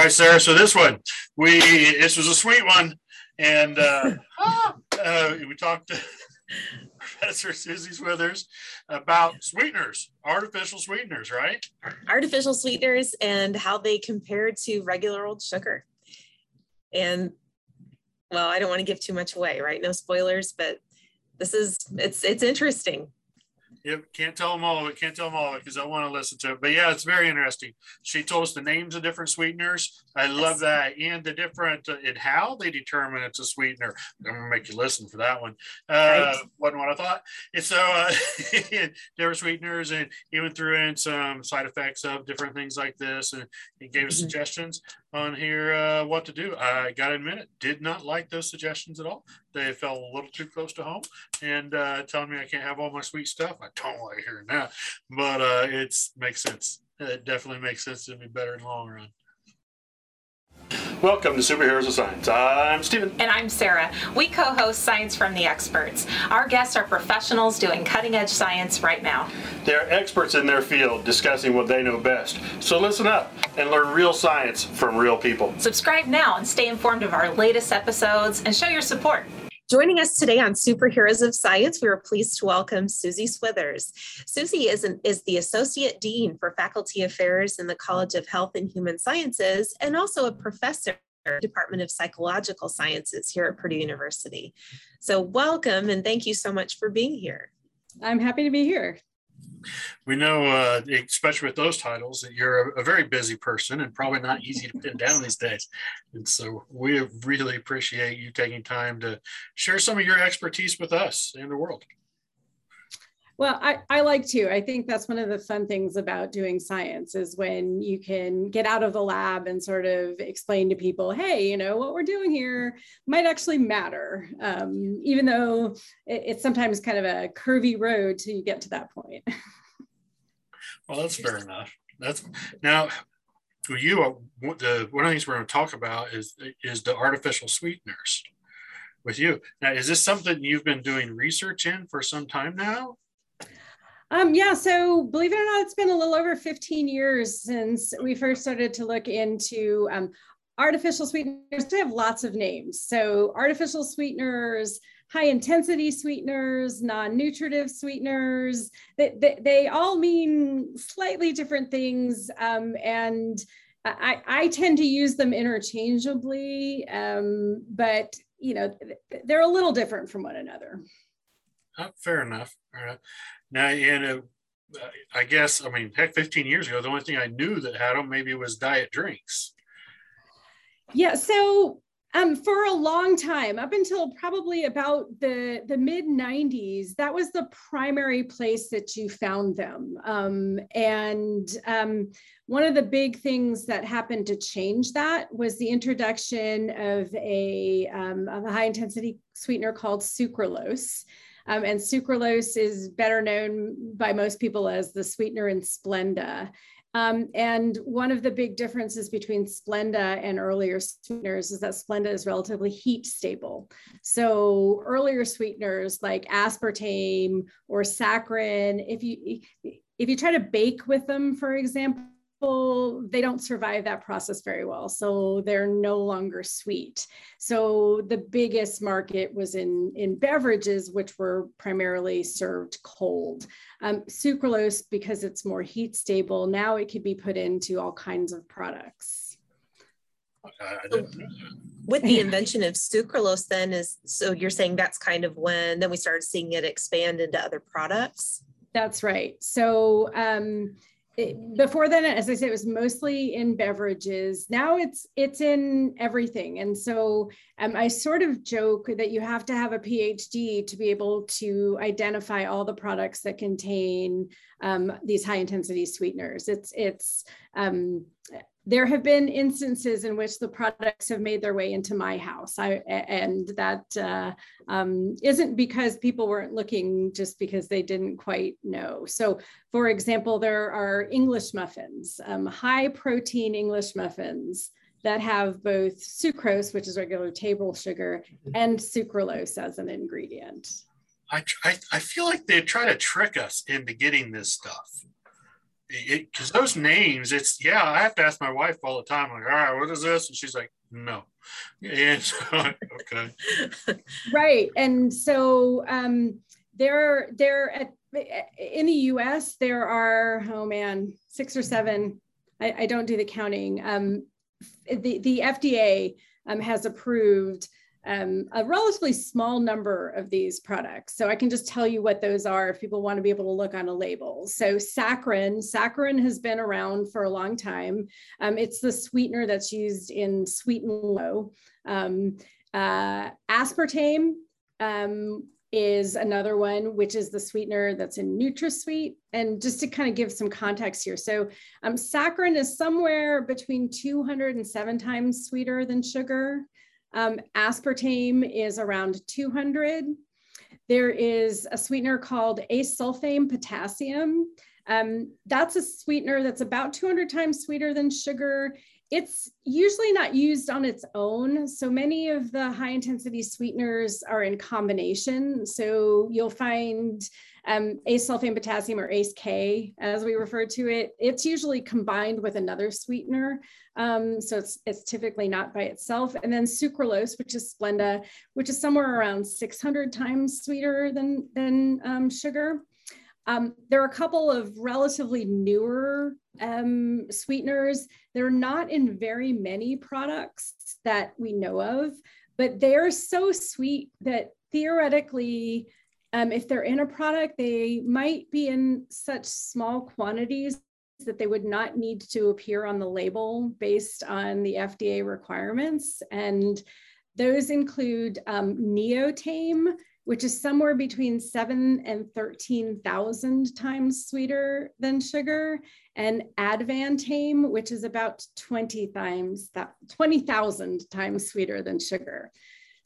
All right, Sarah. So this one, we this was a sweet one, and uh, uh, we talked to Professor Susie Swithers about sweeteners, artificial sweeteners, right? Artificial sweeteners and how they compare to regular old sugar. And well, I don't want to give too much away, right? No spoilers, but this is it's it's interesting. Yep, can't tell them all of it. Can't tell them all because I want to listen to it. But yeah, it's very interesting. She told us the names of different sweeteners. I yes. love that, and the different uh, and how they determine it's a sweetener. I'm gonna make you listen for that one. Uh, right. Wasn't what I thought. And so uh, different sweeteners, and even threw in some side effects of different things like this, and he gave us mm-hmm. suggestions on here uh, what to do. I got to admit it, did not like those suggestions at all. They felt a little too close to home and uh, telling me I can't have all my sweet stuff. I don't like hearing that, but uh, it makes sense. It definitely makes sense to me better in the long run. Welcome to Superheroes of Science. I'm Stephen. And I'm Sarah. We co host Science from the Experts. Our guests are professionals doing cutting edge science right now. They're experts in their field discussing what they know best. So listen up and learn real science from real people. Subscribe now and stay informed of our latest episodes and show your support. Joining us today on Superheroes of Science, we are pleased to welcome Susie Swithers. Susie is, an, is the Associate Dean for Faculty Affairs in the College of Health and Human Sciences and also a professor Department of Psychological Sciences here at Purdue University. So welcome and thank you so much for being here. I'm happy to be here we know, uh, especially with those titles, that you're a, a, very busy person and probably not easy to pin down these days. And so we really appreciate you taking time to share some of your expertise with us and the world. Well, I, I like to. I think that's one of the fun things about doing science is when you can get out of the lab and sort of explain to people, hey, you know, what we're doing here might actually matter, um, even though it, it's sometimes kind of a curvy road till you get to that point. well, that's fair enough. That's now for you. Uh, the one of the things we're going to talk about is is the artificial sweeteners with you. Now, is this something you've been doing research in for some time now? Um, yeah, so believe it or not, it's been a little over 15 years since we first started to look into um, artificial sweeteners. They have lots of names. So artificial sweeteners, high intensity sweeteners, non-nutritive sweeteners, they, they, they, all mean slightly different things. Um, and I, I tend to use them interchangeably, um, but you know, they're a little different from one another. Oh, fair enough. And uh, I guess, I mean, heck, 15 years ago, the only thing I knew that had them maybe was diet drinks. Yeah. So um, for a long time, up until probably about the, the mid 90s, that was the primary place that you found them. Um, and um, one of the big things that happened to change that was the introduction of a, um, of a high intensity sweetener called sucralose. Um, and sucralose is better known by most people as the sweetener in Splenda. Um, and one of the big differences between Splenda and earlier sweeteners is that Splenda is relatively heat stable. So earlier sweeteners like aspartame or saccharin, if you if you try to bake with them, for example, people they don't survive that process very well so they're no longer sweet. So the biggest market was in in beverages which were primarily served cold. Um, sucralose because it's more heat stable now it could be put into all kinds of products. With the invention of sucralose then is so you're saying that's kind of when then we started seeing it expand into other products? That's right. So um, before then as i said it was mostly in beverages. Now it's it's in everything. And so um, i sort of joke that you have to have a phd to be able to identify all the products that contain um, these high intensity sweeteners. It's it's um, there have been instances in which the products have made their way into my house. I, and that uh, um, not because people weren't looking just because they didn't quite know. So for example there are english muffins um, high protein english muffins that have both sucrose which is regular table sugar and sucralose as an ingredient. I, I, I feel like they try to trick us into getting this stuff because those names, it's yeah. I have to ask my wife all the time, like, all right, what is this? And she's like, no. And so, okay. right, and so um, there, there at in the U.S. there are oh man, six or seven. I, I don't do the counting. Um, the the FDA um, has approved um, a relatively small number of these products. So I can just tell you what those are if people want to be able to look on a label. So saccharin, saccharin has been around for a long time. Um, it's the sweetener that's used in sweet and low. Um, uh, aspartame um, is another one, which is the sweetener that's in NutraSweet. And just to kind of give some context here. So um, saccharin is somewhere between 207 times sweeter than sugar. Um, aspartame is around 200. There is a sweetener called acesulfame potassium. Um, that's a sweetener that's about 200 times sweeter than sugar. It's usually not used on its own. So many of the high intensity sweeteners are in combination. So you'll find um, acesulfame potassium or ACE-K, as we refer to it, it's usually combined with another sweetener. Um, so it's, it's typically not by itself. And then sucralose, which is Splenda, which is somewhere around 600 times sweeter than, than um, sugar. Um, there are a couple of relatively newer um, sweeteners. They're not in very many products that we know of, but they're so sweet that theoretically um, if they're in a product, they might be in such small quantities that they would not need to appear on the label based on the FDA requirements. And those include um, Neotame, which is somewhere between seven and 13,000 times sweeter than sugar, and Advantame, which is about 20 times that 20,000 times sweeter than sugar.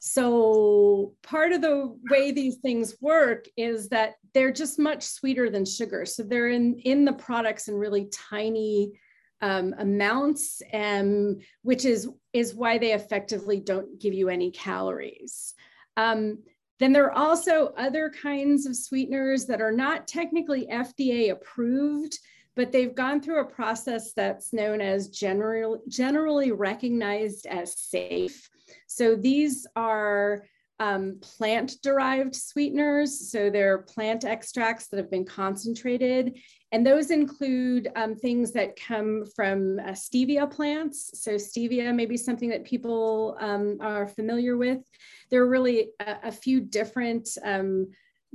So part of the way these things work is that they're just much sweeter than sugar. So they're in, in the products in really tiny um, amounts, and which is, is why they effectively don't give you any calories. Um, then there are also other kinds of sweeteners that are not technically FDA approved, but they've gone through a process that's known as general, generally recognized as safe. So these are um, plant derived sweeteners. So they're plant extracts that have been concentrated. And those include um, things that come from uh, stevia plants. So stevia may be something that people um, are familiar with. There are really a, a few different um,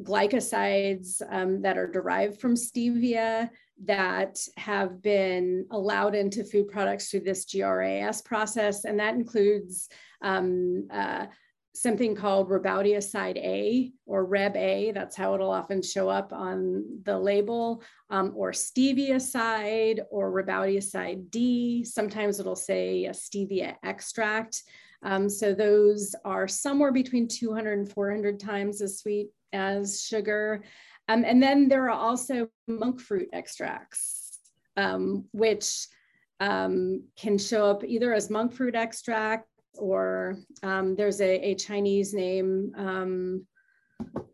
glycosides um, that are derived from stevia that have been allowed into food products through this GRAS process. And that includes um, uh, something called Rebaudioside A or Reb A, that's how it'll often show up on the label, um, or Stevioside or Rebaudioside D. Sometimes it'll say a stevia extract. Um, so those are somewhere between 200 and 400 times as sweet as sugar. Um, and then there are also monk fruit extracts, um, which um, can show up either as monk fruit extract or um, there's a, a, Chinese name, um,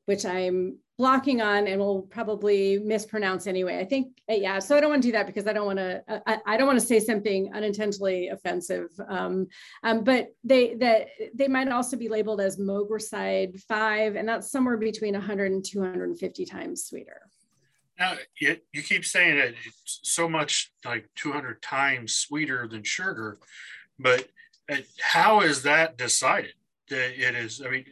which I'm blocking on and will probably mispronounce anyway. I think, uh, yeah, so I don't want to do that because I don't want to, I, I, don't want to say something unintentionally offensive. Um, um, but they, that they might also be labeled as Mogroside 5, and that's somewhere between 100 and 250 times sweeter. Now, you, you keep saying that it's so much like 200 times sweeter than sugar, but how is that decided? That it is, I mean,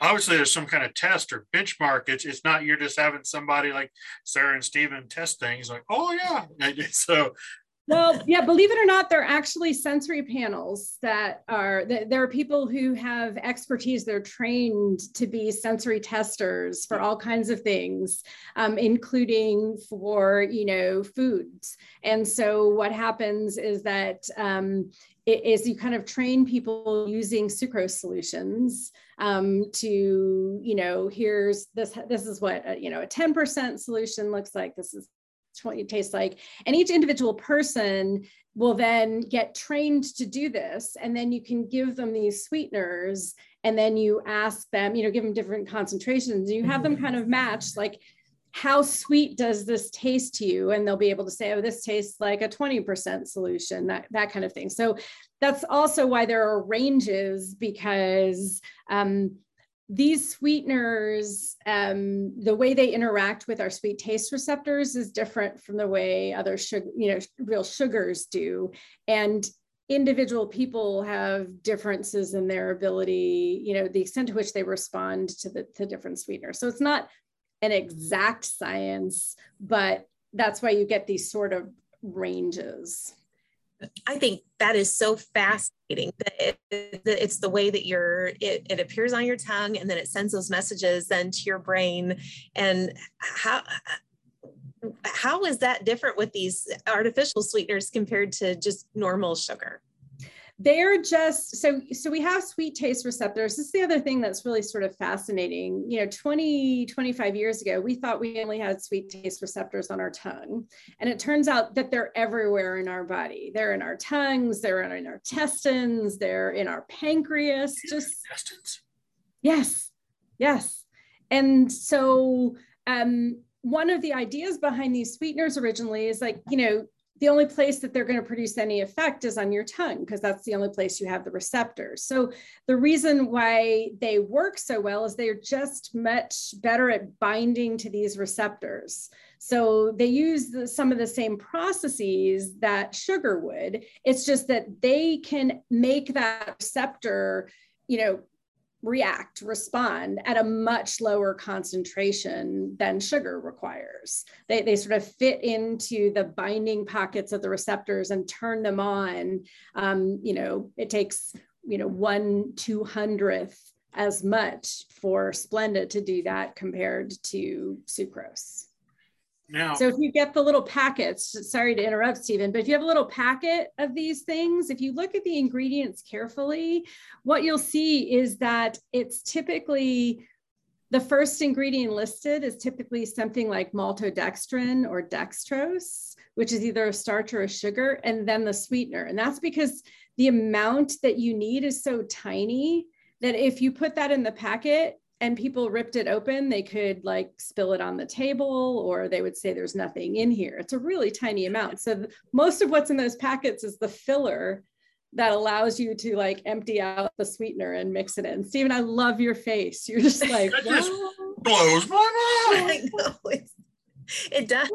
obviously there's some kind of test or benchmark. It's, it's not you're just having somebody like Sarah and Stephen test things like, oh yeah. So well, yeah, believe it or not, there are actually sensory panels that are, there are people who have expertise. They're trained to be sensory testers for all kinds of things, um, including for, you know, foods. And so what happens is that um, is you kind of train people using sucrose solutions um, to, you know, here's this, this is what, a, you know, a 10% solution looks like. This is what it tastes like. And each individual person will then get trained to do this. And then you can give them these sweeteners and then you ask them, you know, give them different concentrations. You have them kind of match like, how sweet does this taste to you? And they'll be able to say, oh, this tastes like a 20% solution, that, that kind of thing. So that's also why there are ranges because um, these sweeteners, um, the way they interact with our sweet taste receptors is different from the way other sugar, you know, real sugars do. And individual people have differences in their ability, you know, the extent to which they respond to the to different sweeteners. So it's not an exact science, but that's why you get these sort of ranges. I think that is so fascinating it, that it's the way that you're it, it, appears on your tongue and then it sends those messages then to your brain and how how is that different with these artificial sweeteners compared to just normal sugar? They're just so so we have sweet taste receptors. This is the other thing that's really sort of fascinating. You know 20 25 years ago we thought we only had sweet taste receptors on our tongue. And it turns out that they're everywhere in our body. They're in our tongues they're in our intestines they're in our pancreas just intestines. yes yes. And so um one of the ideas behind these sweeteners originally is like you know the only place that they're going to produce any effect is on your tongue because that's the only place you have the receptors. So the reason why they work so well is they're just much better at binding to these receptors. So they use the, some of the same processes that sugar would. It's just that they can make that receptor, you know, react, respond at a much lower concentration than sugar requires. They, they sort of fit into the binding pockets of the receptors and turn them on. Um, you know, it takes, you know, one two hundredth as much for Splenda to do that compared to sucrose. Now, so if you get the little packets, sorry to interrupt, Stephen, but if you have a little packet of these things, if you look at the ingredients carefully, what you'll see is that it's typically the first ingredient listed is typically something like maltodextrin or dextrose, which is either a starch or a sugar, and then the sweetener. And that's because the amount that you need is so tiny that if you put that in the packet, and people ripped it open, they could like spill it on the table or they would say there's nothing in here. It's a really tiny amount. So th- most of what's in those packets is the filler that allows you to like empty out the sweetener and mix it in. Stephen, I love your face. You're just like, that just blows my mind. it does.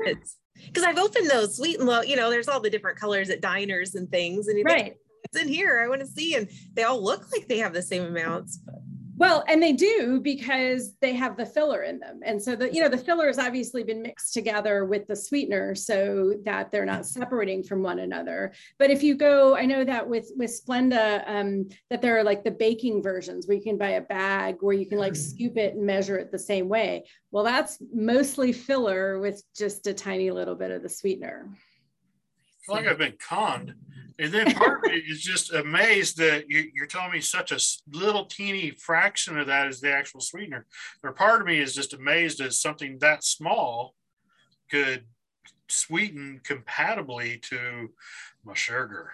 Because I've opened those sweet and low, you know, there's all the different colors at diners and things. And right. Think, it's in here. I want to see. And they all look like they have the same amounts. But well, and they do because they have the filler in them. And so the, you know, the filler has obviously been mixed together with the sweetener so that they're not separating from one another. But if you go, I know that with with Splenda, um, that there are like the baking versions where you can buy a bag where you can like mm. scoop it and measure it the same way. Well, that's mostly filler with just a tiny little bit of the sweetener. Feel like I've been conned. And then part of me is just amazed that you, are telling me such a little teeny fraction of that is the actual sweetener. Or part of me is just amazed that something that small could sweeten compatibly to my sugar.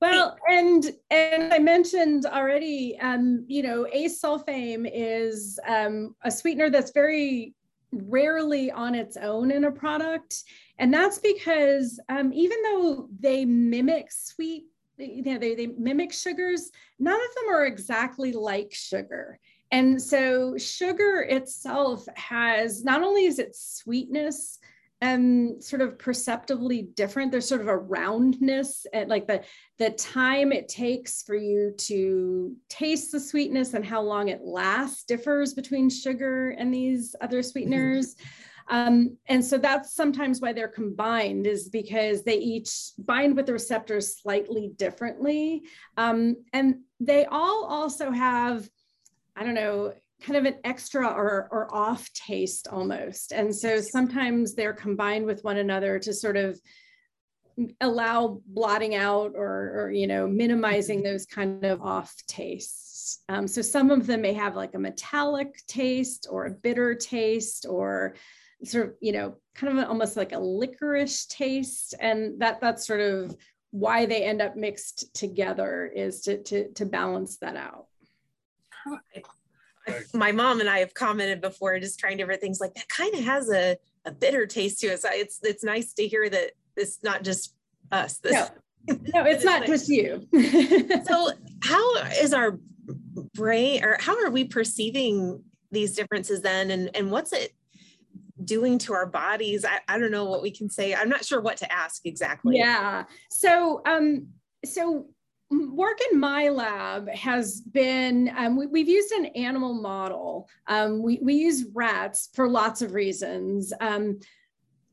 Well, and and I mentioned already, um, you know, acesulfame is um, a sweetener that's very rarely on its own in a product. And that's because um, even though they mimic sweet, you know, they, they mimic sugars, none of them are exactly like sugar. And so sugar itself has not only is it sweetness, um, sort of perceptibly different. There's sort of a roundness at like the the time it takes for you to taste the sweetness and how long it lasts differs between sugar and these other sweeteners. Um, and so that's sometimes why they're combined is because they each bind with the receptors slightly differently. Um, and they all also have, I don't know, kind of an extra or, or off taste almost. And so sometimes they're combined with one another to sort of allow blotting out or, or you know, minimizing those kind of off tastes. Um, so some of them may have like a metallic taste or a bitter taste or sort of, you know, kind of almost like a licorice taste. And that that's sort of why they end up mixed together is to, to, to balance that out. my mom and I have commented before, just trying different things like that kind of has a, a bitter taste to it. So it's it's nice to hear that it's not just us. This, no, no it's not just you. so how is our brain or how are we perceiving these differences then and, and what's it doing to our bodies I, I don't know what we can say. I'm not sure what to ask exactly. Yeah. So um so work in my lab has been um, we, have used an animal model. Um, we, we use rats for lots of reasons um,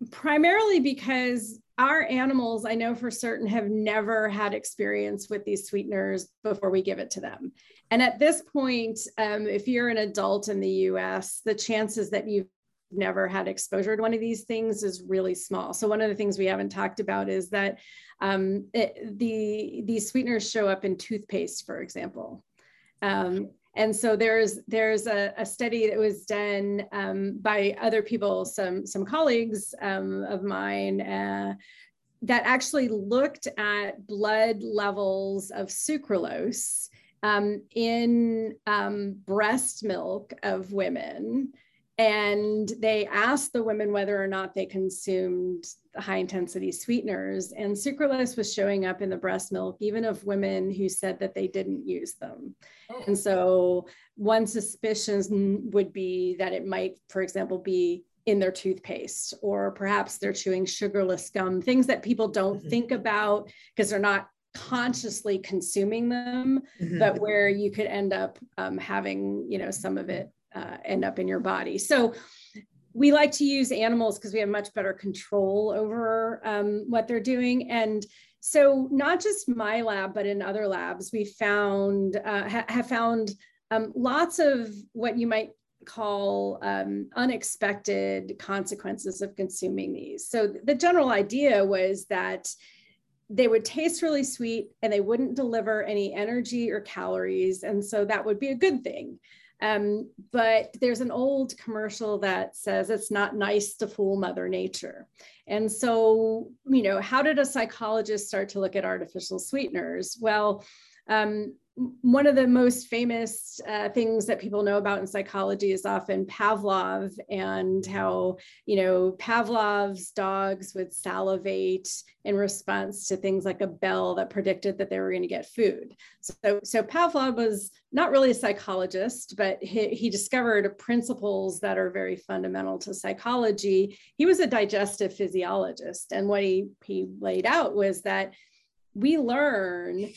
primarily because our animals i know for certain have never had experience with these sweeteners before we give it to them. And at this point um, if you're an adult in the us the chances that you've never had exposure to one of these things is really small so one of the things we haven't talked about is that um, it, the these sweeteners show up in toothpaste, for example. Um, and so there's there's a, a study that was done um, by other people, some some colleagues um, of mine, uh, that actually looked at blood levels of sucralose um, in um, breast milk of women and they asked the women whether or not they consumed high intensity sweeteners and sucralose was showing up in the breast milk even of women who said that they didn't use them oh. and so one suspicion would be that it might for example be in their toothpaste or perhaps they're chewing sugarless gum things that people don't mm-hmm. think about because they're not consciously consuming them mm-hmm. but where you could end up um, having you know some of it uh, end up in your body. So we like to use animals because we have much better control over um, what they're doing. And so not just my lab, but in other labs, we found uh, ha- have found um, lots of what you might call um, unexpected consequences of consuming these. So the general idea was that they would taste really sweet and they wouldn't deliver any energy or calories. And so that would be a good thing. Um, but there's an old commercial that says it's not nice to fool Mother Nature. And so, you know, how did a psychologist start to look at artificial sweeteners? Well, um, one of the most famous uh, things that people know about in psychology is often Pavlov and how, you know, Pavlov's dogs would salivate in response to things like a bell that predicted that they were going to get food. So, so Pavlov was not really a psychologist, but he, he discovered principles that are very fundamental to psychology. He was a digestive physiologist. And what he, he laid out was that we learn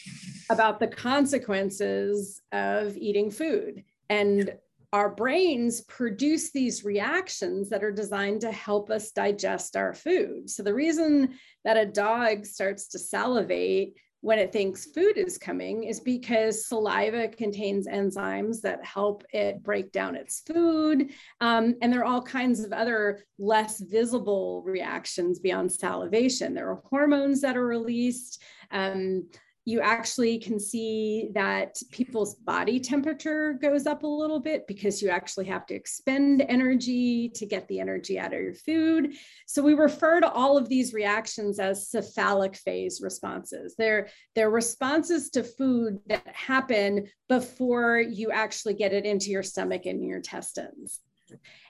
about the consequences of eating food. And our brains produce these reactions that are designed to help us digest our food. So, the reason that a dog starts to salivate when it thinks food is coming is because saliva contains enzymes that help it break down its food. Um, and there are all kinds of other less visible reactions beyond salivation. There are hormones that are released. Um, you actually can see that people's body temperature goes up a little bit because you actually have to expend energy to get the energy out of your food. So we refer to all of these reactions as cephalic phase responses. They're, they're responses to food that happen before you actually get it into your stomach and your intestines.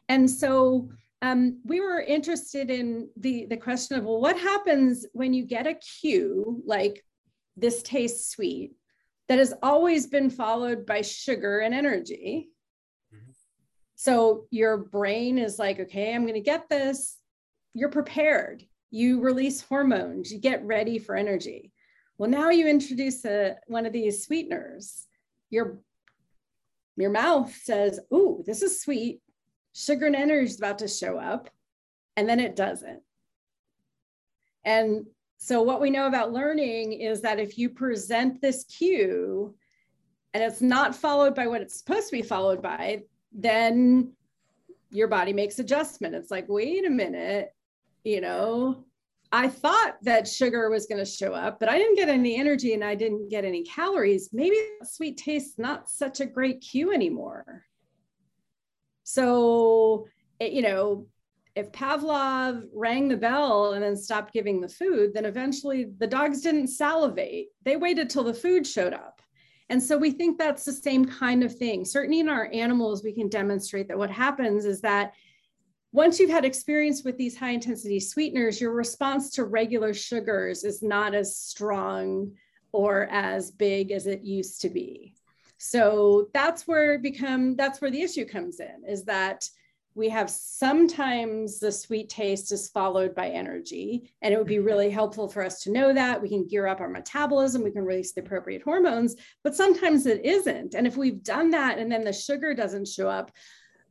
And so um, we were interested in the, the question of, well, what happens when you get a cue, like this tastes sweet, that has always been followed by sugar and energy. Mm-hmm. So your brain is like, okay, I'm going to get this. You're prepared. You release hormones. You get ready for energy. Well, now you introduce a, one of these sweeteners. Your, your mouth says, Ooh, this is sweet. Sugar and energy is about to show up. And then it doesn't. And so, what we know about learning is that if you present this cue and it's not followed by what it's supposed to be followed by, then your body makes adjustment. It's like, wait a minute, you know, I thought that sugar was going to show up, but I didn't get any energy and I didn't get any calories. Maybe sweet taste's not such a great cue anymore. So, you know, if Pavlov rang the bell and then stopped giving the food, then eventually the dogs didn't salivate. They waited till the food showed up. And so we think that's the same kind of thing. Certainly in our animals, we can demonstrate that what happens is that once you've had experience with these high intensity sweeteners, your response to regular sugars is not as strong or as big as it used to be. So that's where become that's where the issue comes in is that we have sometimes the sweet taste is followed by energy and it would be really helpful for us to know that. We can gear up our metabolism. We can release the appropriate hormones but sometimes it isn't. And if we've done that and then the sugar doesn't show up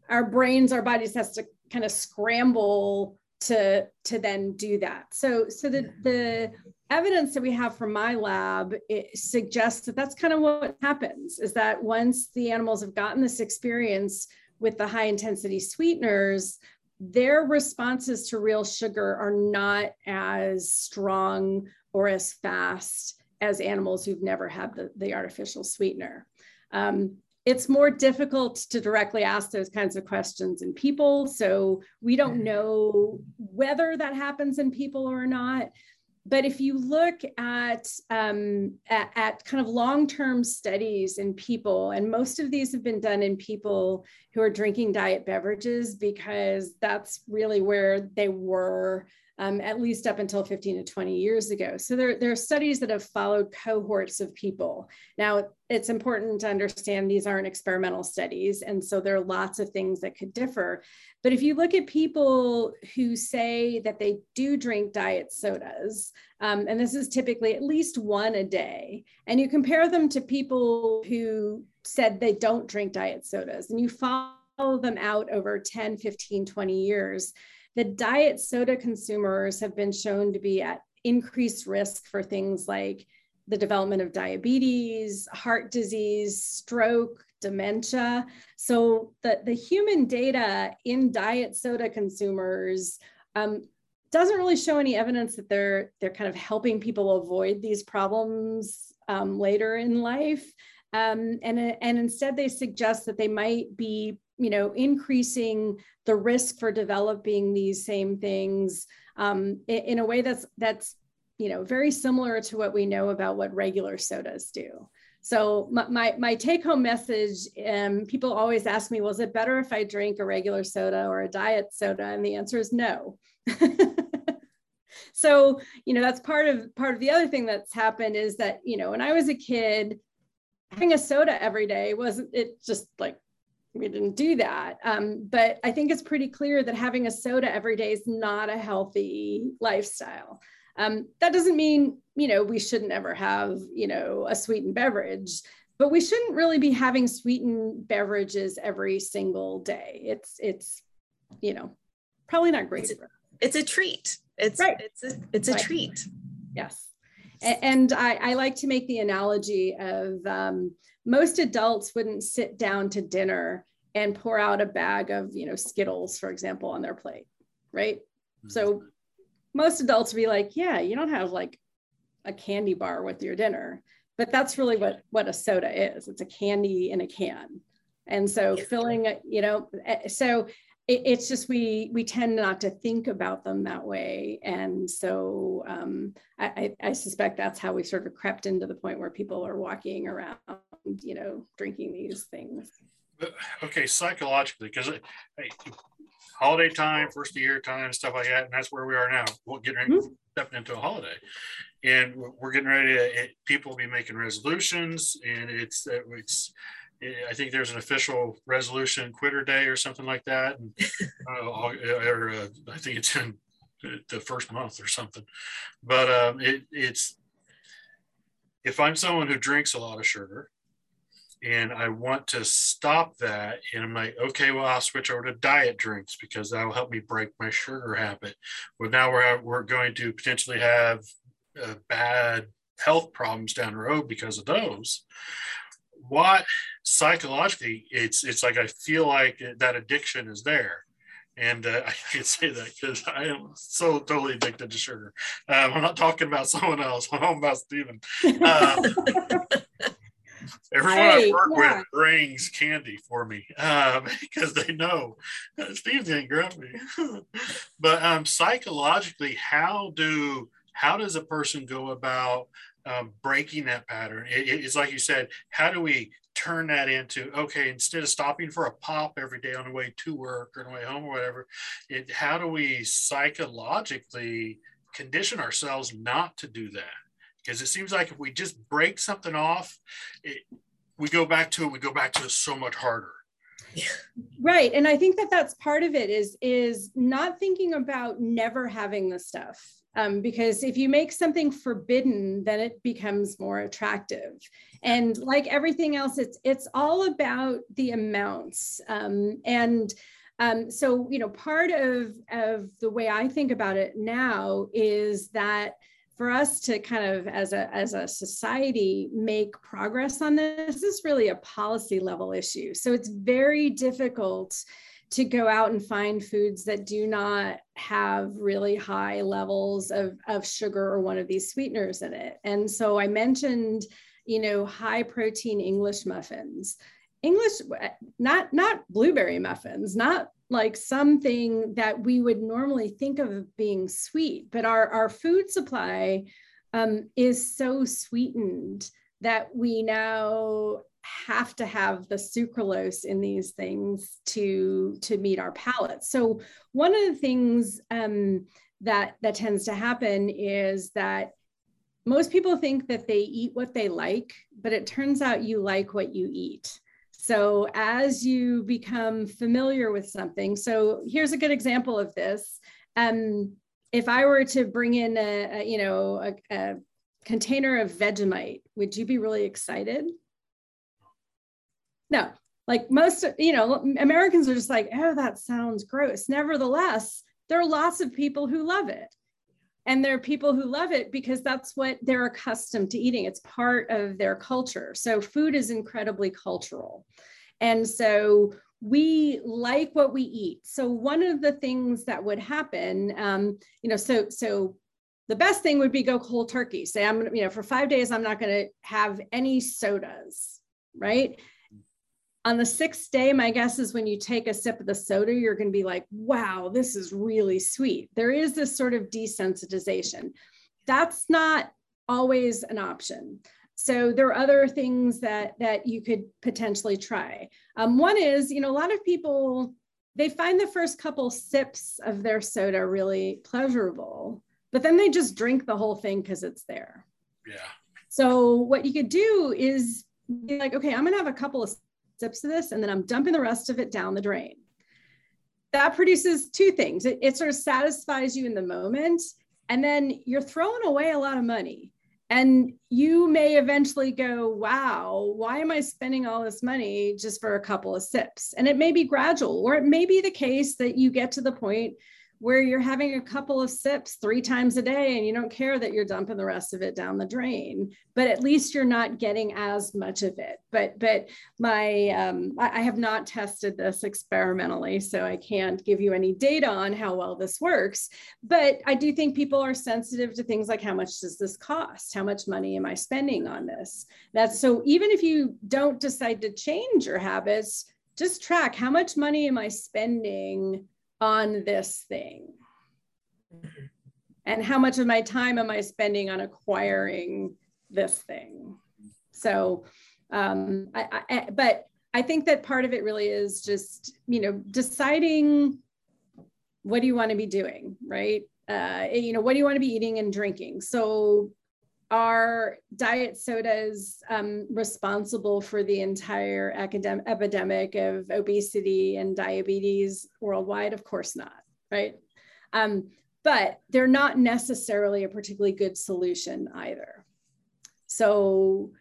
our brains our bodies has to kind of scramble to to then do that. So so the the evidence that we have from my lab it suggests that that's kind of what happens is that once the animals have gotten this experience with the high intensity sweeteners, their responses to real sugar are not as strong or as fast as animals who've never had the, the artificial sweetener. Um, it's more difficult to directly ask those kinds of questions in people. So we don't know whether that happens in people or not but if you look at, um, at, at, kind of long-term studies in people, and most of these have been done in people who are drinking diet beverages because that's really where they were um, at least up until 15 to 20 years ago. So there, there are studies that have followed cohorts of people. Now, it's important to understand these aren't experimental studies, and so there are lots of things that could differ. But if you look at people who say that they do drink diet sodas, um, and this is typically at least one a day, and you compare them to people who said they don't drink diet sodas, and you follow them out over 10, 15, 20 years, the diet soda consumers have been shown to be at increased risk for things like the development of diabetes, heart disease, stroke, dementia. So the, the human data in diet soda consumers um, doesn't really show any evidence that they're they're kind of helping people avoid these problems um, later in life. Um, and, and instead they suggest that they might be you know, increasing the risk for developing these same things um, in, in a way that's that's you know very similar to what we know about what regular sodas do. So my, my, my take home message, um, people always ask me, was it better if I drink a regular soda or a diet soda? And the answer is no. so, you know, that's part of, part of the other thing that's happened is that, you know, when I was a kid, having a soda every day wasn't, it just like we didn't do that. Um, but I think it's pretty clear that having a soda every day is not a healthy lifestyle. Um, that doesn't mean, you know, we shouldn't ever have, you know, a sweetened beverage, but we shouldn't really be having sweetened beverages every single day. It's, it's, you know, probably not great. It's a, it's a treat. It's, right. it's a, it's a right. treat. Yes. And I, I, like to make the analogy of, um, most adults wouldn't sit down to dinner and pour out a bag of you know skittles for example on their plate right mm-hmm. so most adults would be like yeah you don't have like a candy bar with your dinner but that's really what what a soda is. It's a candy in a can. And so filling you know eh, so it, it's just we we tend not to think about them that way. And so um, I, I suspect that's how we sort of crept into the point where people are walking around you know drinking these things. Okay psychologically because hey, holiday time first of year time stuff like that and that's where we are now we're getting ready, mm-hmm. stepping into a holiday and we're getting ready to it, people will be making resolutions and it's it's I think there's an official resolution quitter day or something like that. And, uh, or uh, I think it's in the first month or something. But um, it, it's if I'm someone who drinks a lot of sugar and I want to stop that, and I'm like, okay, well, I'll switch over to diet drinks because that will help me break my sugar habit. Well, now we're, we're going to potentially have uh, bad health problems down the road because of those what psychologically it's it's like i feel like that addiction is there and uh, i can say that because i am so totally addicted to sugar um, i'm not talking about someone else i'm talking about Stephen. Um, everyone hey, i work yeah. with brings candy for me um, because they know steve's ain't grumpy but um, psychologically how do how does a person go about um, breaking that pattern. It, it's like you said, how do we turn that into okay instead of stopping for a pop every day on the way to work or on the way home or whatever it how do we psychologically condition ourselves not to do that because it seems like if we just break something off it, we go back to it we go back to it so much harder. Right and i think that that's part of it is is not thinking about never having the stuff um, because if you make something forbidden then it becomes more attractive. And like everything else it's it's all about the amounts um, and um, so you know part of of the way i think about it now is that for us to kind of as a as a society make progress on this, this is really a policy level issue. So it's very difficult to go out and find foods that do not have really high levels of, of sugar or one of these sweeteners in it. And so i mentioned you know high protein english muffins. English eh, not not blueberry muffins not like something that we would normally think of being sweet, but our, our food supply um, is so sweetened that we now have to have the sucralose in these things to to meet our palates. So one of the things um, that that tends to happen is that most people think that they eat what they like, but it turns out you like what you eat. So as you become familiar with something, so here's a good example of this. Um, if I were to bring in a, a you know a, a container of Vegemite, would you be really excited? No, like most you know Americans are just like, oh, that sounds gross. Nevertheless, there are lots of people who love it and there are people who love it because that's what they're accustomed to eating. It's part of their culture. So food is incredibly cultural. And so we like what we eat. So one of the things that would happen um, you know so so the best thing would be go cold turkey. Say i'm you know for five days i'm not going to have any sodas right on the sixth day, my guess is when you take a sip of the soda, you're going to be like, wow, this is really sweet. There is this sort of desensitization. That's not always an option. So there are other things that that you could potentially try. Um, one is, you know, a lot of people they find the first couple sips of their soda really pleasurable, but then they just drink the whole thing because it's there. Yeah. So what you could do is be like, okay, I'm gonna have a couple of sips of this, and then I'm dumping the rest of it down the drain. That produces two things. It, it sort of satisfies you in the moment, and then you're throwing away a lot of money. And you may eventually go, wow, why am I spending all this money just for a couple of sips? And it may be gradual, or it may be the case that you get to the point where you're having a couple of sips three times a day and you don't care that you're dumping the rest of it down the drain. But at least you're not getting as much of it. But but my um, I, I have not tested this experimentally so i can't give you any data on how well this works. But i do think people are sensitive to things like how much does this cost? How much money am i spending on this? That's so even if you don't decide to change your habits just track how much money am i spending on this thing? And how much of my time am I spending on acquiring this thing? So, um, I, I, but I think that part of it really is just, you know, deciding what do you want to be doing, right? Uh, you know, what do you want to be eating and drinking? So are diet sodas um, responsible for the entire academic epidemic of obesity and diabetes worldwide? Of course not, right? Um, but they're not necessarily a particularly good solution either. So,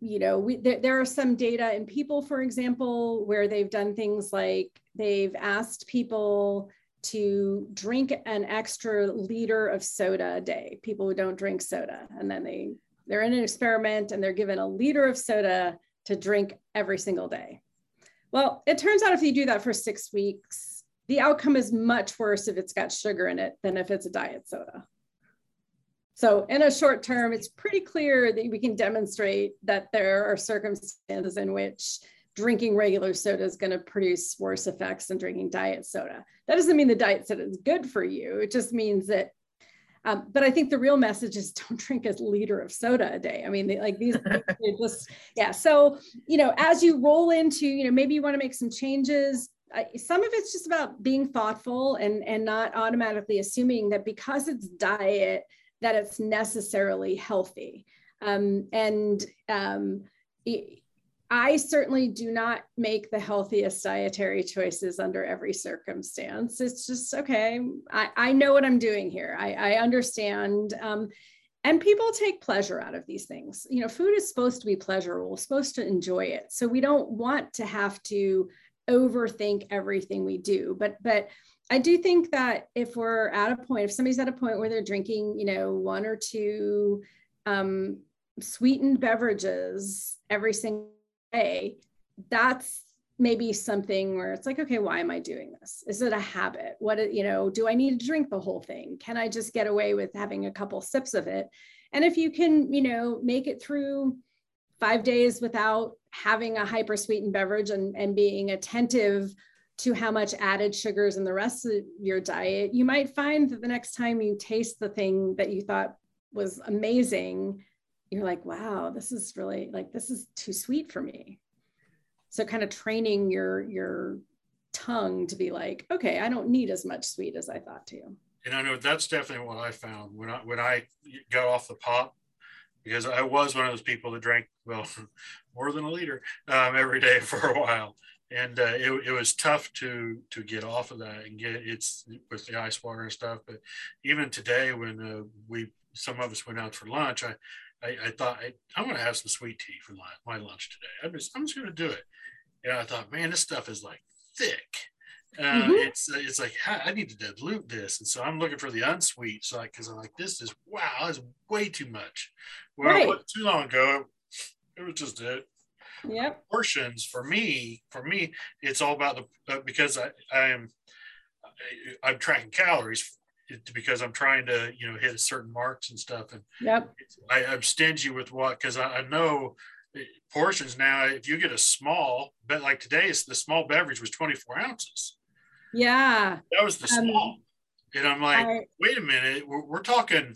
you know, we, there, there are some data in people, for example, where they've done things like they've asked people to drink an extra liter of soda a day. People who don't drink soda. And then they they're in an experiment and they're given a liter of soda to drink every single day. Well it turns out if you do that for six weeks the outcome is much worse if it's got sugar in it than if it's a diet soda. So in a short term it's pretty clear that we can demonstrate that there are circumstances in which drinking regular soda is going to produce worse effects than drinking diet soda. That doesn't mean the diet soda is good for you. It just means that Um, but I think the real message is don't drink a liter of soda a day. I mean, they, like these, just, yeah. So, you know, as you roll into, you know, maybe you want to make some changes. I, some of it's just about being thoughtful and, and not automatically assuming that because it's diet, that it's necessarily healthy. Um, and um, I certainly do not make the healthiest dietary choices under every circumstance. It's just, okay, I, I know what I'm doing here. I, I understand. Um, and people take pleasure out of these things. You know, food is supposed to be pleasurable, supposed to enjoy it. So we don't want to have to overthink everything we do. But, but, I do think that if we're at a point, if somebody's at a point where they're drinking, you know, one or two um, sweetened beverages every single day, that's maybe something where it's like, okay, why am I doing this? Is it a habit? What, you know, do I need to drink the whole thing? Can I just get away with having a couple sips of it? And if you can, you know, make it through five days without having a hyper sweetened beverage and, and being attentive to how much added sugars in the rest of your diet, you might find that the next time you taste the thing that you thought was amazing, you're like, wow, this is really like this is too sweet for me. So kind of training your your tongue to be like, okay, I don't need as much sweet as I thought to. And I know that's definitely what I found when I when I got off the pop, because I was one of those people that drank well more than a liter um, every day for a while, and uh, it, it was tough to to get off of that and get it's with the ice water and stuff. But even today, when uh, we some of us went out for lunch, I I, I thought I, am going to have some sweet tea for my, my lunch today. I'm just, I'm just going to do it. And I thought, man, this stuff is like thick. Uh, mm-hmm. It's it's like I need to dilute this, and so I'm looking for the unsweet. So because I'm like, this is wow, it's way too much. Well, right. too long ago, it was just it. Yep. Portions for me, for me, it's all about the uh, because I I am I'm tracking calories because I'm trying to, you know, hit certain marks and stuff. And yep. I, I'm stingy with what, because I, I, know portions now, if you get a small, but like today, it's the small beverage was 24 ounces. Yeah. That was the um, small. And I'm like, I, wait a minute, we're, we're, talking,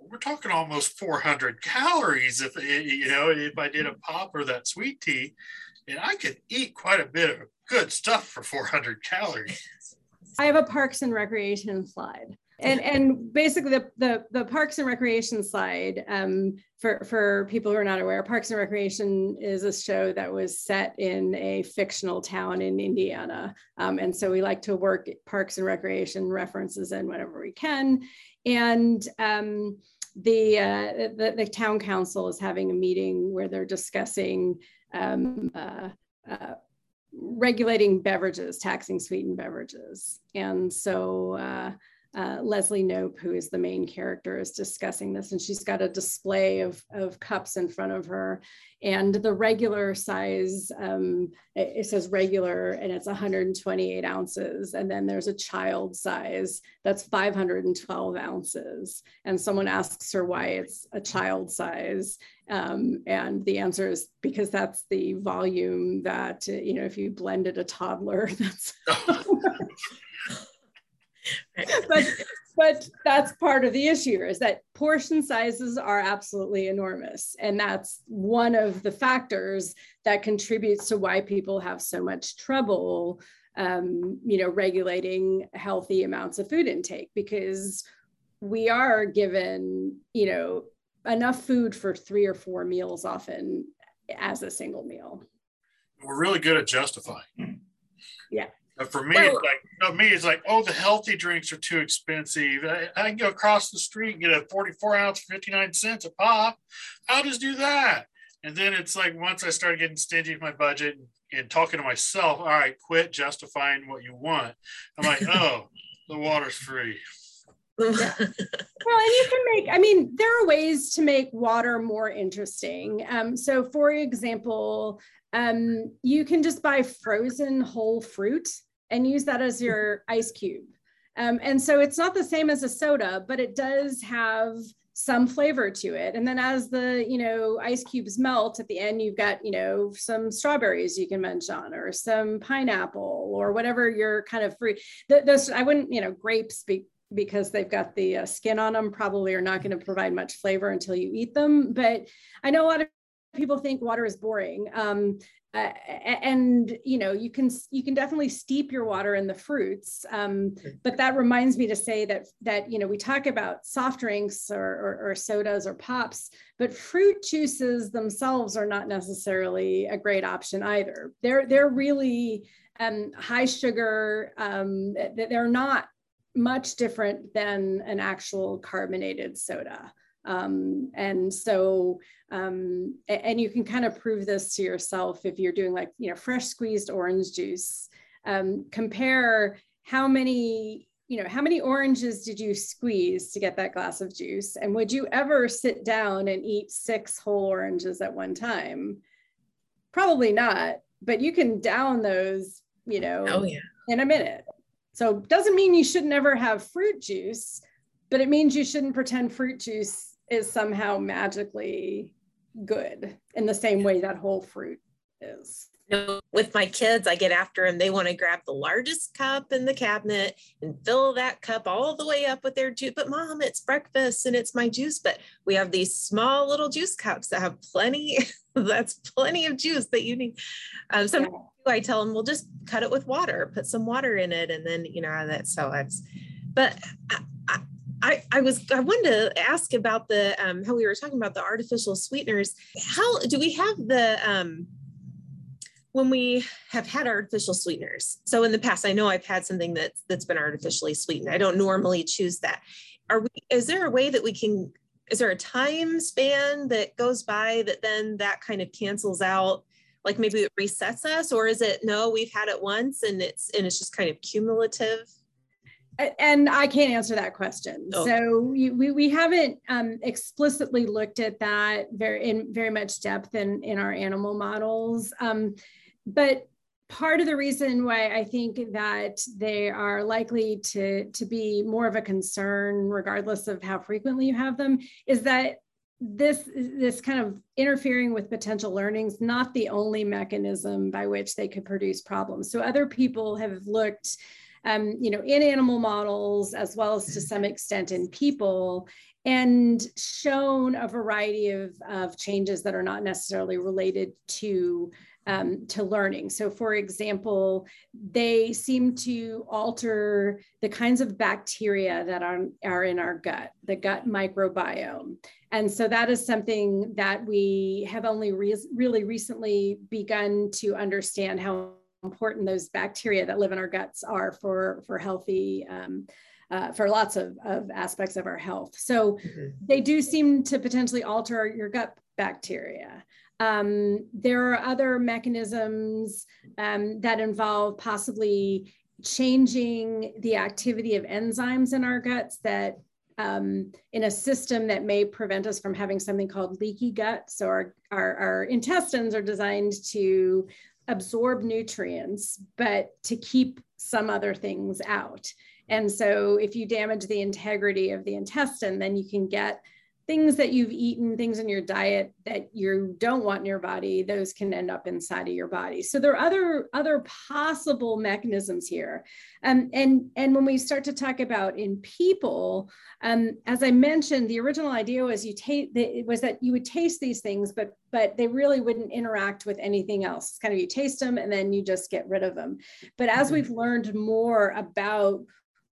we're talking almost 400 calories if, you know, if I did a pop or that sweet tea, and I could eat quite a bit of good stuff for 400 calories. I have a Parks and Recreation slide. And, and basically the, the, the Parks and Recreation slide, um, for, for people who are not aware, Parks and Recreation is a show that was set in a fictional town in Indiana. Um, and so we like to work Parks and Recreation references in whenever we can. And um, the, uh, the, the town council is having a meeting where they're discussing um, uh, uh, regulating beverages, taxing sweetened beverages. And so uh, uh, Leslie Knope, who is the main character, is discussing this, and she's got a display of, of cups in front of her. And the regular size, um, it, it, says regular, and it's 128 ounces. And then there's a child size that's 512 ounces. And someone asks her why it's a child size. Um, and the answer is because that's the volume that, you know, if you blended a toddler, that's. but but that's part of the issue is that portion sizes are absolutely enormous. And that's one of the factors that contributes to why people have so much trouble um, you know regulating healthy amounts of food intake because we are given you know enough food for three or four meals often as a single meal. We're really good at justifying. Yeah but for me, well, it's like you know, me, it's like, oh, the healthy drinks are too expensive. I, I, can go across the street and get a 44 ounce for 59 cents a pop. I'll just do that. And then it's like once I started getting stingy with my budget and, and talking to myself, all right, quit justifying what you want. I'm like, oh, the water's free. Yeah. well, and you can make, I mean, there are ways to make water more interesting. Um, so, for example, um, you can just buy frozen whole fruit and use that as your ice cube. Um, and so it's not the same as a soda, but it does have some flavor to it. And then as the, you know, ice cubes melt at the end, you've got, you know, some strawberries you can munch on or some pineapple or whatever your kind of fruit. Those, I wouldn't, you know, grapes be, because they've got the uh, skin on them probably are not going to provide much flavor until you eat them. But I know a lot of people think water is boring. Um, uh, and you know you can you can definitely steep your water in the fruits um, but that reminds me to say that that you know we talk about soft drinks or, or, or, sodas or pops but fruit juices themselves are not necessarily a great option either they're they're really um, high sugar um, they're not much different than an actual carbonated soda um, and so, um, and you can kind of prove this to yourself if you're doing like, you know, fresh squeezed orange juice. Um, compare how many, you know, how many oranges did you squeeze to get that glass of juice? And would you ever sit down and eat six whole oranges at one time? Probably not, but you can down those, you know, oh, yeah. in a minute. So doesn't mean you should never have fruit juice, but it means you shouldn't pretend fruit juice is somehow magically good in the same way that whole fruit is. with my kids, I get after them. They want to grab the largest cup in the cabinet and fill that cup all the way up with their juice. But mom, it's breakfast and it's my juice. But we have these small little juice cups that have plenty. that's plenty of juice that you need. Um, sometimes yeah. I tell them, we'll just cut it with water, put some water in it, and then you know that. So it's. But I, I, I, was I wanted to ask about the um, how we were talking about the artificial sweeteners. How do we have the um, when we have had artificial sweeteners? So in the past, I know I've had something that's that's been artificially sweetened. I don't normally choose that. Are we? Is there a way that we can? Is there a time span that goes by that then that kind of cancels out? Like maybe it resets us, or is it no? We've had it once, and it's and it's just kind of cumulative and I can't answer that question. Oh. So we, we haven't um, explicitly looked at that very in very much depth in, in our animal models. Um, but part of the reason why I think that they are likely to, to be more of a concern, regardless of how frequently you have them, is that this this kind of interfering with potential learnings not the only mechanism by which they could produce problems so other people have looked um, you know, in animal models as well as to some extent in people, and shown a variety of, of changes that are not necessarily related to um, to learning. So, for example, they seem to alter the kinds of bacteria that are, are in our gut, the gut microbiome. And so, that is something that we have only re- really recently begun to understand how important those bacteria that live in our guts are for, for healthy, um, uh, for lots of, of aspects of our health. So mm-hmm. they do seem to potentially alter your gut bacteria. Um, there are other mechanisms um, that involve possibly changing the activity of enzymes in our guts that um, in a system that may prevent us from having something called leaky gut. So our, our, our intestines are designed to absorb nutrients, but to keep some other things out. And so if you damage the integrity of the intestine, then you can get things that you've eaten, things in your diet that you don't want in your body, those can end up inside of your body. So there are other other possible mechanisms here. Um, and and when we start to talk about in people, um, as I mentioned, the original idea was you taste was that you would taste these things, but but they really wouldn't interact with anything else. It's kind of you taste them and then you just get rid of them. But as mm-hmm. we've learned more about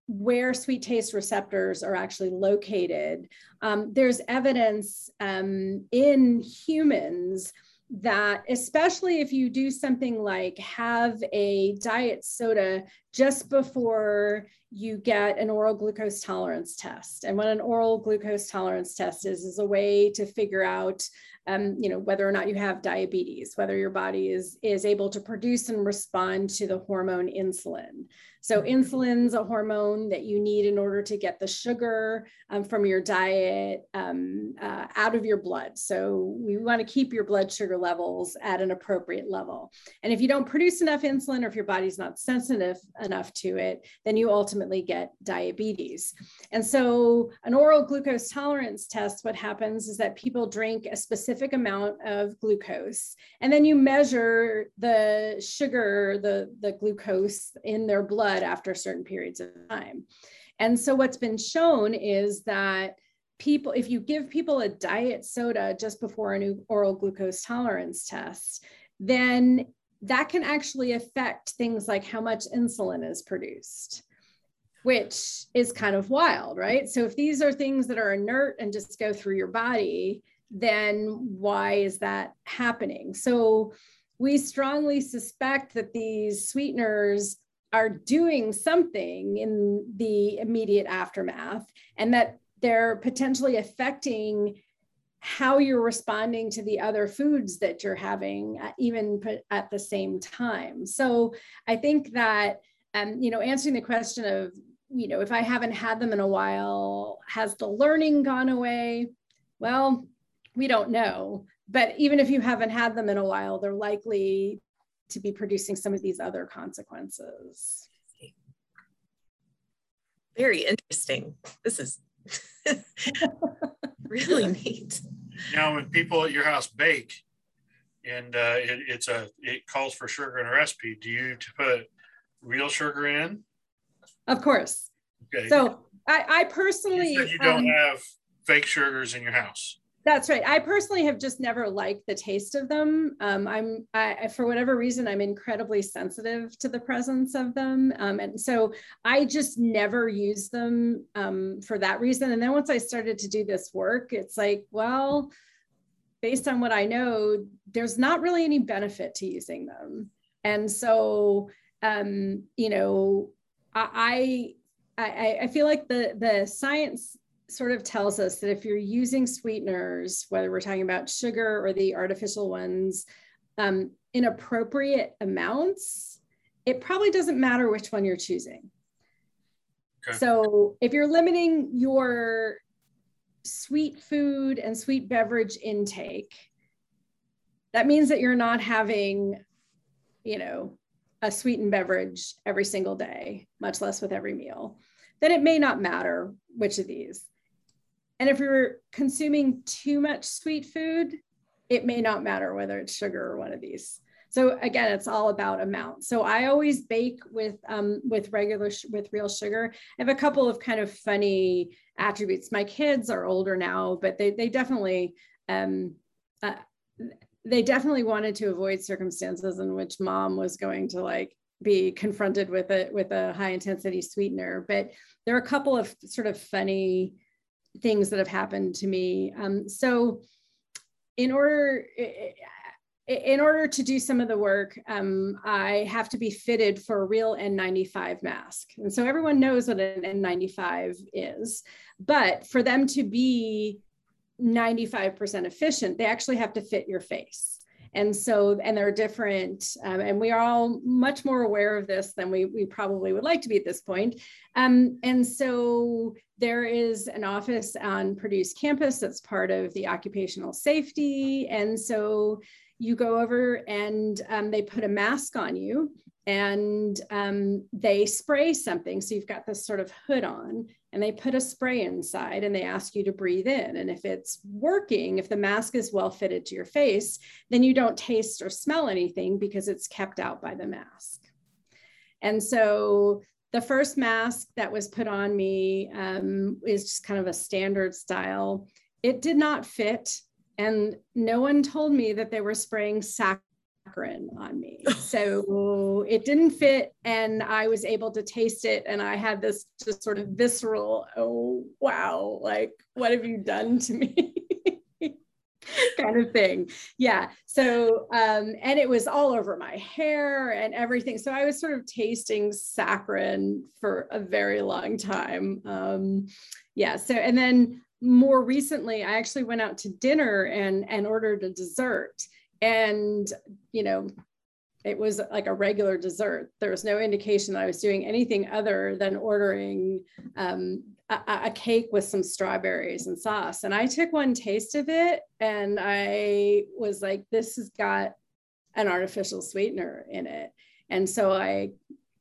where sweet taste receptors are actually located. Um, there's evidence um, in humans that, especially if you do something like have a diet soda just before you get an oral glucose tolerance test. And what an oral glucose tolerance test is, is a way to figure out um, you know, whether or not you have diabetes, whether your body is, is able to produce and respond to the hormone insulin. So insulin's a hormone that you need in order to get the sugar um, from your diet um, uh, out of your blood. So we want to keep your blood sugar levels at an appropriate level. And if you don't produce enough insulin or if your body's not sensitive enough to it, then you ultimately get diabetes. And so an oral glucose tolerance test, what happens is that people drink a specific amount of glucose and then you measure the sugar, the, the glucose in their blood blood after certain periods of time. And so what's been shown is that people, if you give people a diet soda just before an oral glucose tolerance test, then that can actually affect things like how much insulin is produced which is kind of wild, right? So if these are things that are inert and just go through your body, then why is that happening? So we strongly suspect that these sweeteners are doing something in the immediate aftermath and that they're potentially affecting how you're responding to the other foods that you're having even at the same time so i think that um, you know answering the question of you know if i haven't had them in a while has the learning gone away well we don't know but even if you haven't had them in a while they're likely to be producing some of these other consequences very interesting this is really neat. Now, when people at your house bake, and uh, it, it's a it calls for sugar in a recipe, do you to put real sugar in? Of course. Okay. So I, I personally you, you don't um, have fake sugars in your house. That's right. I personally have just never liked the taste of them. Um, I'm, I, for whatever reason, I'm incredibly sensitive to the presence of them, um, and so I just never use them um, for that reason. And then once I started to do this work, it's like, well, based on what I know, there's not really any benefit to using them, and so um, you know, I, I I feel like the the science sort of tells us that if you're using sweeteners, whether we're talking about sugar or the artificial ones, um, in appropriate amounts, it probably doesn't matter which one you're choosing. Okay. So if you're limiting your sweet food and sweet beverage intake, that means that you're not having, you know, a sweetened beverage every single day, much less with every meal. Then it may not matter which of these. And if you're consuming too much sweet food, it may not matter whether it's sugar or one of these. So again, it's all about amount. So I always bake with um, with regular with real sugar. I have a couple of kind of funny attributes. My kids are older now, but they they definitely um, uh, they definitely wanted to avoid circumstances in which mom was going to like be confronted with it with a high intensity sweetener. But there are a couple of sort of funny things that have happened to me. Um, so in order, in order to do some of the work, um, I have to be fitted for a real N95 mask. And so everyone knows what an N95 is, but for them to be 95% efficient, they actually have to fit your face. And so and they're different um, and we are all much more aware of this than we, we probably would like to be at this point. Um, and so there is an office on purdue's campus that's part of the occupational safety. And so you go over and um, they put a mask on you and um, they spray something. So you've got this sort of hood on, and they put a spray inside and they ask you to breathe in. And if it's working, if the mask is well fitted to your face, then you don't taste or smell anything because it's kept out by the mask. And so the first mask that was put on me um, is just kind of a standard style. It did not fit. And no one told me that they were spraying sac saccharin on me. So it didn't fit, and I was able to taste it. And I had this just sort of visceral, oh, wow, like, what have you done to me? kind of thing. Yeah. So, um, and it was all over my hair and everything. So I was sort of tasting saccharin for a very long time. Um, yeah. So, and then more recently, I actually went out to dinner and and ordered a dessert and you know it was like a regular dessert. There was no indication that i was doing anything other than ordering um, a, a, cake with some strawberries and sauce. And i took one taste of it and i was like this has got an artificial sweetener in it. And so i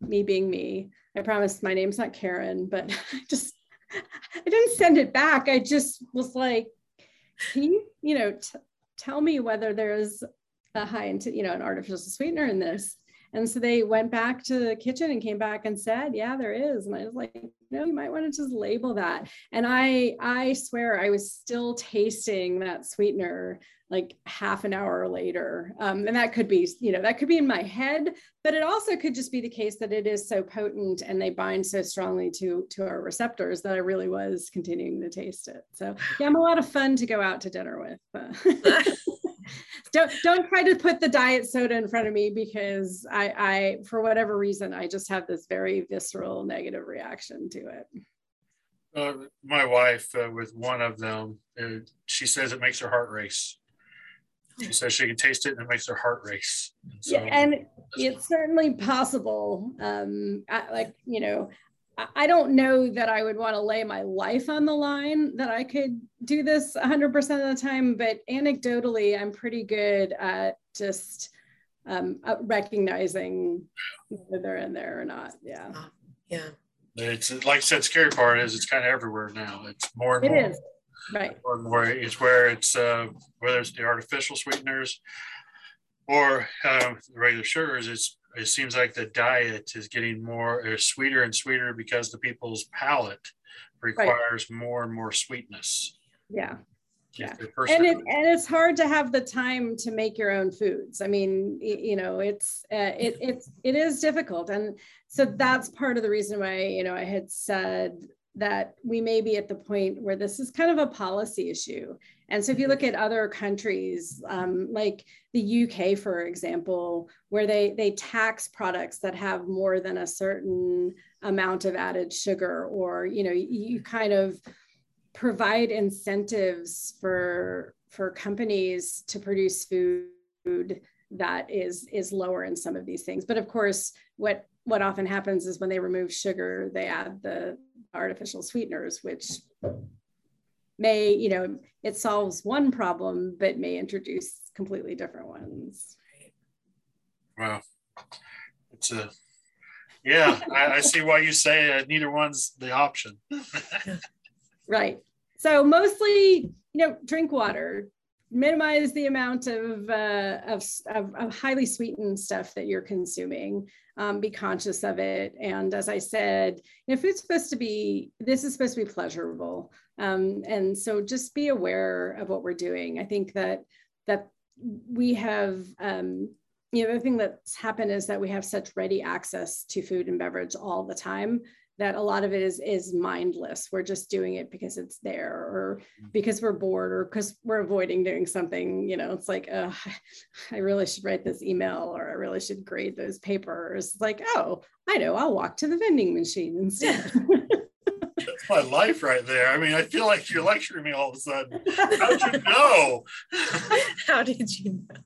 me being me i promised my name's not karen but i just i didn't send it back. I just was like can you you know t- tell me whether there's a high you know an artificial sweetener in this And so they went back to the kitchen and came back and said, yeah, there is. And I was like, no, you might want to just label that. And I, I swear I was still tasting that sweetener like half an hour later. Um, and that could be, you know, that could be in my head, but it also could just be the case that it is so potent and they bind so strongly to, to our receptors that I really was continuing to taste it. So yeah, I'm a lot of fun to go out to dinner with. don't don't try to put the diet soda in front of me because I, I for whatever reason I just have this very visceral negative reaction to it. Uh, my wife uh, with one of them, uh, she says it makes her heart race. She says she can taste it and it makes her heart race. And so, yeah, and it's certainly possible. Um, I, like you know, I don't know that I would want to lay my life on the line that I could do this 100% of the time, but anecdotally, I'm pretty good at just um, recognizing whether they're in there or not. Yeah. Yeah. It's like I said, scary part is it's kind of everywhere now. It's more and it more. It is. Right. More and more. It's where it's, uh, whether it's the artificial sweeteners or uh, the regular sugars, it's it seems like the diet is getting more or sweeter and sweeter because the people's palate requires right. more and more sweetness. Yeah. Yeah. And it, and it's hard to have the time to make your own foods. I mean, you know, it's uh, it it's it is difficult, and so that's part of the reason why you know I had said that we may be at the point where this is kind of a policy issue. And so if you look at other countries, um, like the UK, for example, where they, they tax products that have more than a certain amount of added sugar, or, you know, you kind of provide incentives for, for companies to produce food that is, is lower in some of these things. But of course, what, what often happens is when they remove sugar, they add the artificial sweeteners, which may, you know, it solves one problem, but may introduce completely different ones. Wow. It's a, yeah, I, I see why you say uh, neither one's the option. right. So mostly, you know, drink water, minimize the amount of, uh, of, of, of, highly sweetened stuff that you're consuming. Um, be conscious of it. And as I said, you know, food's supposed to be, this is supposed to be pleasurable. Um, and so just be aware of what we're doing. I think that, that we have, um, you know, the thing that's happened is that we have such ready access to food and beverage all the time that a lot of it is is mindless. We're just doing it because it's there or mm-hmm. because we're bored or because we're avoiding doing something you know it's like oh, i really should write this email or i really should grade those papers. Like oh i know i'll walk to the vending machine instead. That's my life right there. I mean i feel like you're lecturing me all of a sudden. How did you know? How did you know?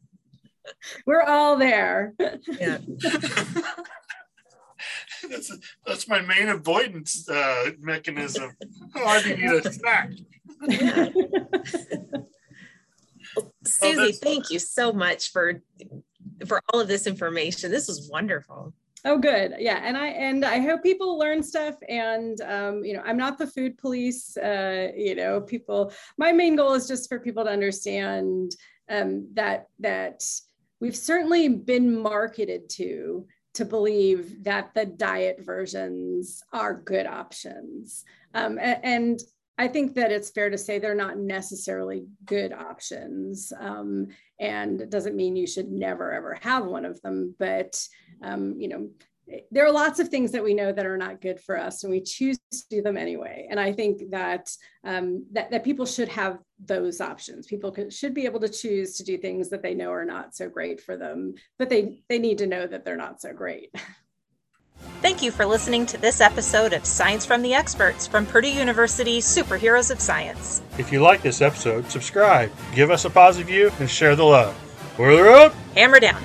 We're all there. Yeah that's that's my main avoidance uh, mechanism. Oh, I need a snack. well, Susie, oh, thank you so much for for all of this information. This was wonderful. Oh, good. Yeah, and I and I hope people learn stuff. And um, you know, I'm not the food police. Uh, you know, people. My main goal is just for people to understand um, that that we've certainly been marketed to to believe that the diet versions are good options. Um, and I think that it's fair to say they're not necessarily good options. Um, and it doesn't mean you should never ever have one of them, but um, you know, there are lots of things that we know that are not good for us and we choose to do them anyway and i think that um, that, that people should have those options people could, should be able to choose to do things that they know are not so great for them but they they need to know that they're not so great Thank you for listening to this episode of Science from the Experts from Purdue University Superheroes of Science. If you like this episode, subscribe, give us a positive view, and share the love. Boiler up! Hammer down!